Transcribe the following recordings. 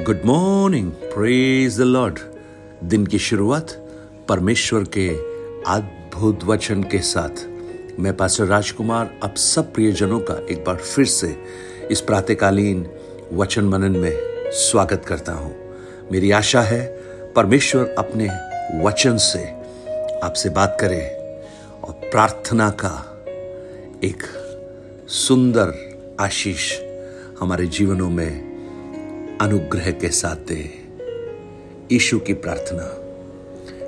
Good morning praise the Lord दिन की शुरुआत परमेश्वर के अद्भुत वचन के साथ। मैं पास्टर राजकुमार अब सब प्रियजनों का एक बार फिर से इस प्रातकालीन वचन मनन में स्वागत करता हूँ। मेरी आशा है परमेश्वर अपने वचन से आपसे बात करे और प्रार्थना का एक सुंदर आशीष हमारे जीवनों में अनुग्रह के साथ दे। ईशु की प्रार्थना।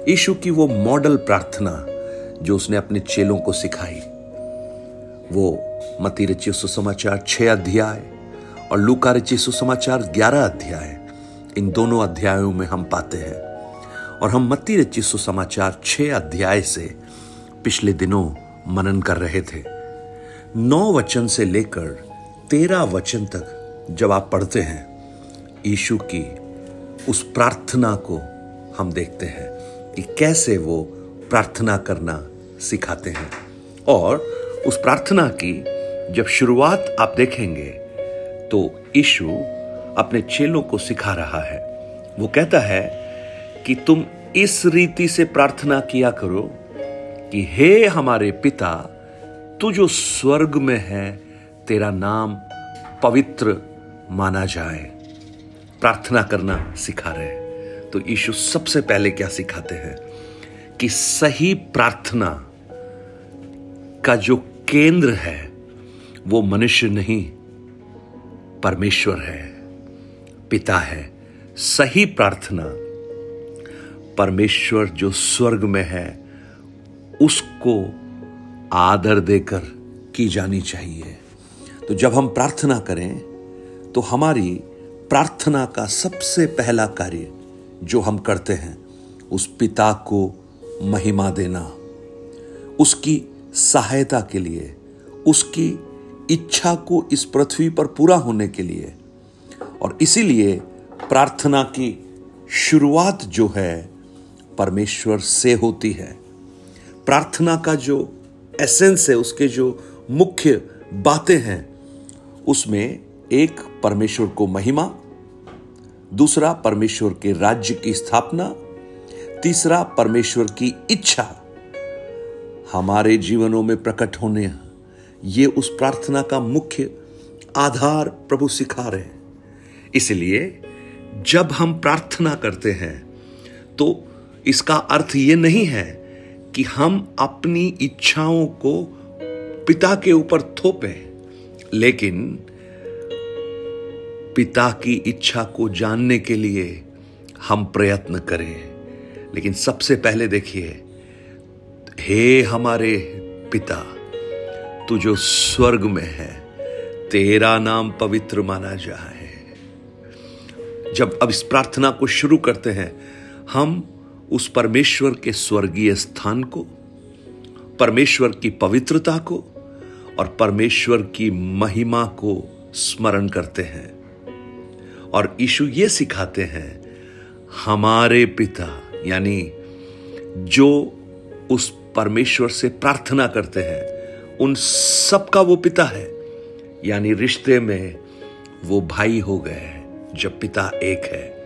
ईशु की वो मॉडल प्रार्थना जो उसने अपने चेलों को सिखाई। वो मती रची सुसमाचार छह अध्याय और लूका रची सुसमाचार ग्यारह अध्याय। इन दोनों अध्यायों में हम पाते हैं। और हम मत्ती रची सुसमाचार छह अध्याय से पिछले दिनों मनन कर रहे थे। नौ वचन से लेकर तेरह वचन तक जब आप पढ़ते हैं यीशु की उस प्रार्थना को हम देखते हैं कि कैसे वो प्रार्थना करना सिखाते हैं। और उस प्रार्थना की जब शुरुआत आप देखेंगे तो यीशु अपने चेलों को सिखा रहा है। वो कहता है कि तुम इस रीति से प्रार्थना किया करो कि हे हमारे पिता, तू जो स्वर्ग में है, तेरा नाम पवित्र माना जाए। प्रार्थना करना सिखा रहे हैं। तो यीशु सबसे पहले क्या सिखाते हैं? कि सही प्रार्थना का जो केंद्र है, वो मनुष्य नहीं, परमेश्वर है, पिता है। सही प्रार्थना, परमेश्वर जो स्वर्ग में है, उसको आदर देकर की जानी चाहिए। तो जब हम प्रार्थना करें तो हमारी प्रार्थना का सबसे पहला कार्य जो हम करते हैं, उस पिता को महिमा देना, उसकी सहायता के लिए, उसकी इच्छा को इस पृथ्वी पर पूरा होने के लिए। और इसीलिए प्रार्थना की शुरुआत जो है, परमेश्वर से होती है। प्रार्थना का जो एसेंस है, उसके जो मुख्य बातें हैं, उसमें एक परमेश्वर को महिमा, दूसरा परमेश्वर के राज्य की स्थापना, तीसरा परमेश्वर की इच्छा हमारे जीवनों में प्रकट होने ये उस प्रार्थना का मुख्य आधार प्रभु सिखा रहे हैं। इसलिए जब हम प्रार्थना करते हैं तो इसका अर्थ ये नहीं है कि हम अपनी इच्छाओं को पिता के ऊपर थोपें, लेकिन पिता की इच्छा को जानने के लिए हम प्रयत्न करें। लेकिन सबसे पहले देखिए, हे हमारे पिता, तू जो स्वर्ग में है, तेरा नाम पवित्र माना जाए। जब अब इस प्रार्थना को शुरू करते हैं, हम उस परमेश्वर के स्वर्गीय स्थान को, परमेश्वर की पवित्रता को और परमेश्वर की महिमा को स्मरण करते हैं। और यीशु ये सिखाते हैं, हमारे पिता, यानी जो उस परमेश्वर से प्रार्थना करते हैं, उन सब का वो पिता है। यानी रिश्ते में वो भाई हो गए हैं, जब पिता एक है।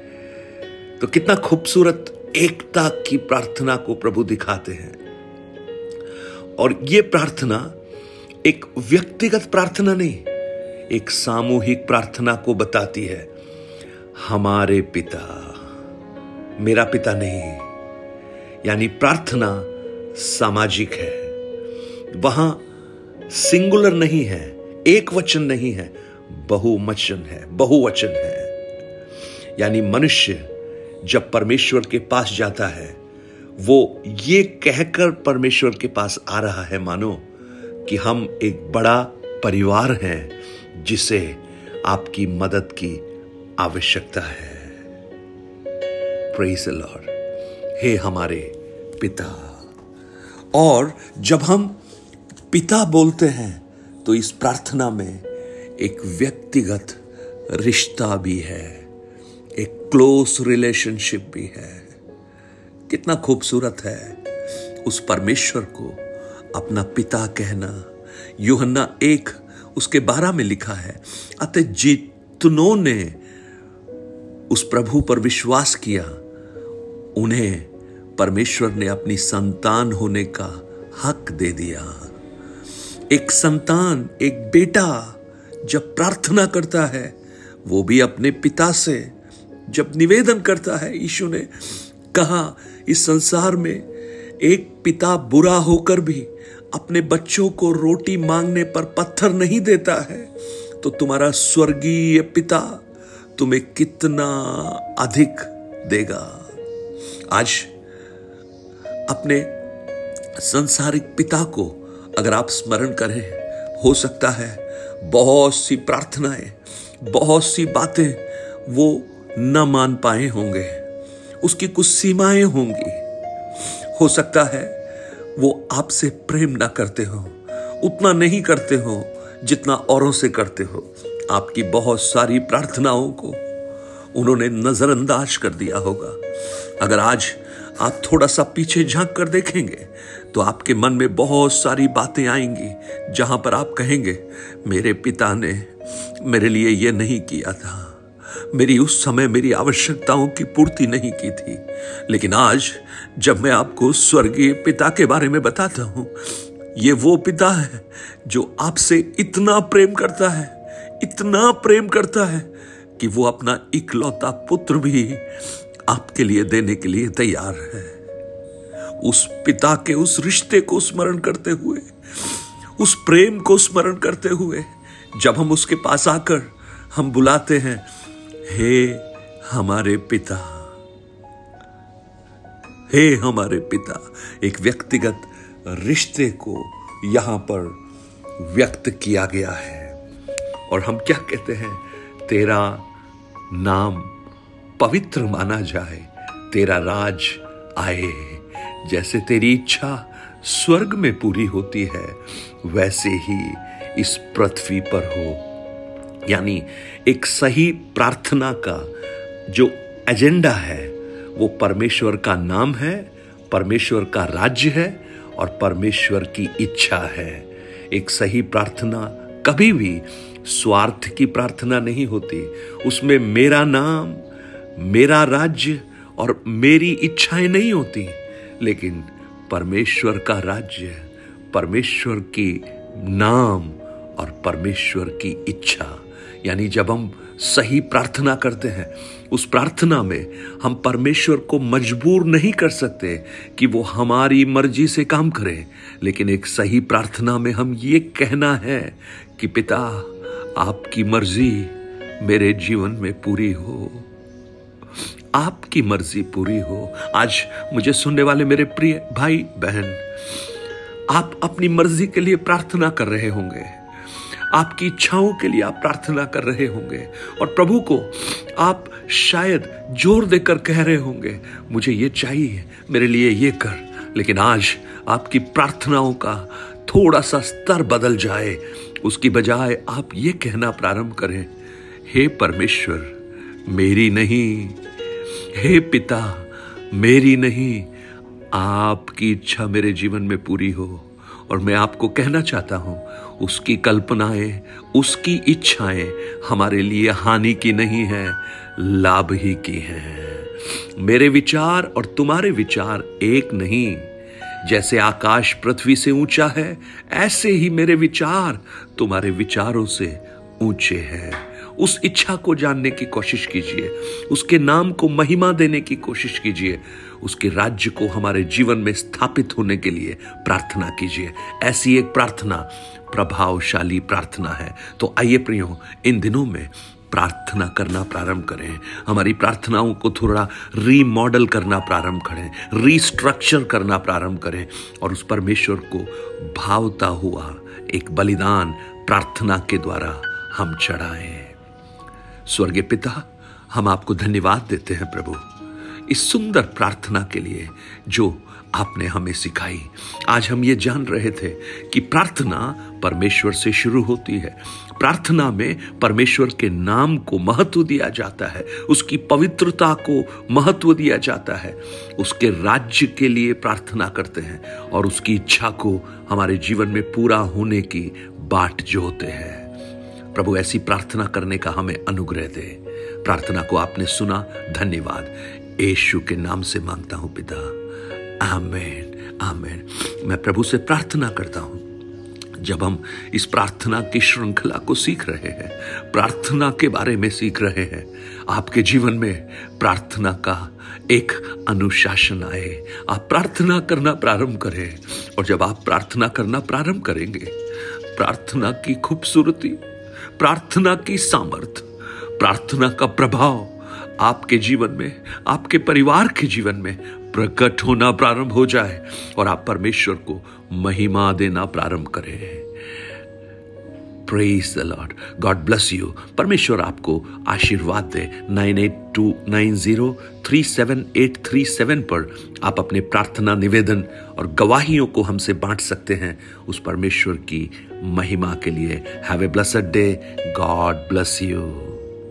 तो कितना खूबसूरत एकता की प्रार्थना को प्रभु दिखाते हैं। और ये प्रार्थना एक व्यक्तिगत प्रार्थना नहीं, एक सामूहिक प्रार्थना को बताती है। हमारे पिता। मेरा पिता नहीं, यानी प्रार्थना सामाजिक है। वहाँ सिंगुलर नहीं है, एक वचन नहीं है, बहुवचन है बहुवचन है। यानी मनुष्य जब परमेश्वर के पास जाता है, वो ये कहकर परमेश्वर के पास आ रहा है, मानो कि हम एक बड़ा परिवार हैं, जिसे आपकी मदद की आवश्यकता है। प्रेज लॉर्ड हे हमारे पिता। और जब हम पिता बोलते हैं तो इस प्रार्थना में एक व्यक्तिगत रिश्ता भी है, एक क्लोज रिलेशनशिप भी है। कितना खूबसूरत है उस परमेश्वर को अपना पिता कहना। योहन्ना एक उसके बारह में लिखा है, अतः जितनों ने उस प्रभु पर विश्वास किया। उन्हें परमेश्वर ने अपनी संतान होने का हक दे दिया। एक संतान, एक बेटा जब प्रार्थना करता है, वो भी अपने पिता से जब निवेदन करता है, यीशु ने कहा, इस संसार में एक पिता बुरा होकर भी अपने बच्चों को रोटी मांगने पर पत्थर नहीं देता है तो तुम्हारा स्वर्गीय पिता तुम्हें कितना अधिक देगा। आज अपने संसारिक पिता को अगर आप स्मरण करें, हो सकता है बहुत सी प्रार्थनाएँ, बहुत सी बातें वो न मान पाए होंगे, उसकी कुछ सीमाएँ होंगी। हो सकता है वो आपसे प्रेम ना करते हो, उतना नहीं करते हो जितना औरों से करते हो। आपकी बहुत सारी प्रार्थनाओं को उन्होंने नजरअंदाज कर दिया होगा। अगर आज आप थोड़ा सा पीछे झाँक कर देखेंगे तो आपके मन में बहुत सारी बातें आएँगी, जहाँ पर आप कहेंगे, मेरे पिता ने मेरे लिए ये नहीं किया था। मेरी उस समय मेरी आवश्यकताओं की पूर्ति नहीं की थी। लेकिन आज, जब मैं आपको स्वर्गीय पिता के बारे में बताता हूँ, ये वो पिता है जो आपसे इतना प्रेम करता है। इतना प्रेम करता है कि वो अपना इकलौता पुत्र भी आपके लिए देने के लिए तैयार है। उस पिता के उस रिश्ते को स्मरण करते हुए, उस प्रेम को स्मरण करते हुए, जब हम उसके पास आकर हम बुलाते हैं, हे हमारे पिता, हे हमारे पिता, एक व्यक्तिगत रिश्ते को यहाँ पर व्यक्त किया गया है। और हम क्या कहते हैं? तेरा नाम पवित्र माना जाए, तेरा राज आए। जैसे तेरी इच्छा स्वर्ग में पूरी होती है, वैसे ही इस पृथ्वी पर हो। यानी एक सही प्रार्थना का जो एजेंडा है, वो परमेश्वर का नाम है, परमेश्वर का राज्य है और परमेश्वर की इच्छा है। एक सही प्रार्थना कभी भी स्वार्थ की प्रार्थना नहीं होती। उसमें मेरा नाम, मेरा राज्य और मेरी इच्छाएँ नहीं होती। लेकिन परमेश्वर का राज्य, परमेश्वर की नाम और परमेश्वर की इच्छा, यानी जब हम सही प्रार्थना करते हैं, उस प्रार्थना में हम परमेश्वर को मजबूर नहीं कर सकते कि वो हमारी मर्ज़ी से काम करें। लेकिन एक सही प्रार्थना में हम ये कहना है कि पिता आपकी मर्ज़ी मेरे जीवन में पूरी हो। आपकी मर्ज़ी पूरी हो। आज मुझे सुनने वाले मेरे प्रिय भाई, बहन, आप अपनी मर्ज़ी के लिए प्रार्थना कर रहे होंगे। आपकी इच्छाओं के लिए आप प्रार्थना कर रहे होंगे। और प्रभु को आप शायद ज़ोर देकर कह रहे होंगे, मुझे ये चाहिए, मेरे लिए ये कर। लेकिन आज आपकी प्रार्थनाओं का थोड़ा सा स्तर बदल जाए। उसकी बजाय आप ये कहना प्रारंभ करें, हे परमेश्वर, मेरी नहीं, हे पिता, मेरी नहीं, आपकी इच्छा मेरे जीवन में पूरी हो। और मैं आपको कहना चाहता हूँ, उसकी कल्पनाएँ, उसकी इच्छाएँ हमारे लिए हानि की नहीं है, लाभ ही की है। मेरे विचार और तुम्हारे विचार एक नहीं जैसे आकाश पृथ्वी से ऊँचा है, ऐसे ही मेरे विचार तुम्हारे विचारों से ऊँचे हैं। उस इच्छा को जानने की कोशिश कीजिए, उसके नाम को महिमा देने की कोशिश कीजिए, उसके राज्य को हमारे जीवन में स्थापित होने के लिए प्रार्थना कीजिए। ऐसी एक प्रार्थना, प्रभावशाली प्रार्थना है। तो आइए प्रियो, इन दिनों में प्रार्थना करना प्रारंभ करें। हमारी प्रार्थनाओं को थोड़ा रीमॉडल करना प्रारंभ करें। रीस्ट्रक्चर करना प्रारंभ करें और उस परमेश्वर को भावता हुआ एक बलिदान प्रार्थना के द्वारा हम चढ़ाएँ। स्वर्गीय पिता, हम आपको धन्यवाद देते हैं प्रभु। इस सुंदर प्रार्थना के लिए जो आपने हमें सिखाई। आज हम ये जान रहे थे कि प्रार्थना परमेश्वर से शुरू होती है। प्रार्थना में परमेश्वर के नाम को महत्व दिया जाता है। उसकी पवित्रता को महत्व दिया जाता है। उसके राज्य के लिए प्रार्थना करते हैं और उसकी इच्छा को हमारे जीवन में पूरा होने की बाट जोते हैं। प्रभु, ऐसी प्रार्थना करने का हमें अनुग्रह दे। प्रार्थना को आपने सुना। धन्यवाद। यीशु के नाम से माँगता हूँ पिता। आमेन आमेन। मैं प्रभु से प्रार्थना करता हूँ। जब हम इस प्रार्थना की श्रृंखला को सीख रहे हैं, प्रार्थना के बारे में सीख रहे हैं, आपके जीवन में प्रार्थना का एक अनुशासन आए। आप प्रार्थना करना प्रारंभ करें और जब आप प्रार्थना करना प्रारंभ करेंगे, प्रार्थना की खूबसूरती, प्रार्थना की सामर्थ, प्रार्थना का प्रभाव आपके जीवन में, आपके परिवार के जीवन में प्रकट होना प्रारंभ हो जाए और आप परमेश्वर को महिमा देना प्रारंभ करें। Praise the Lord God bless you परमेश्वर आपको आशीर्वाद दे। Nine eight two nine zero three seven eight three seven पर आप अपने प्रार्थना, निवेदन और गवाहियों को हमसे बांट सकते हैं। उस परमेश्वर की महिमा के लिए। Have a blessed day God bless you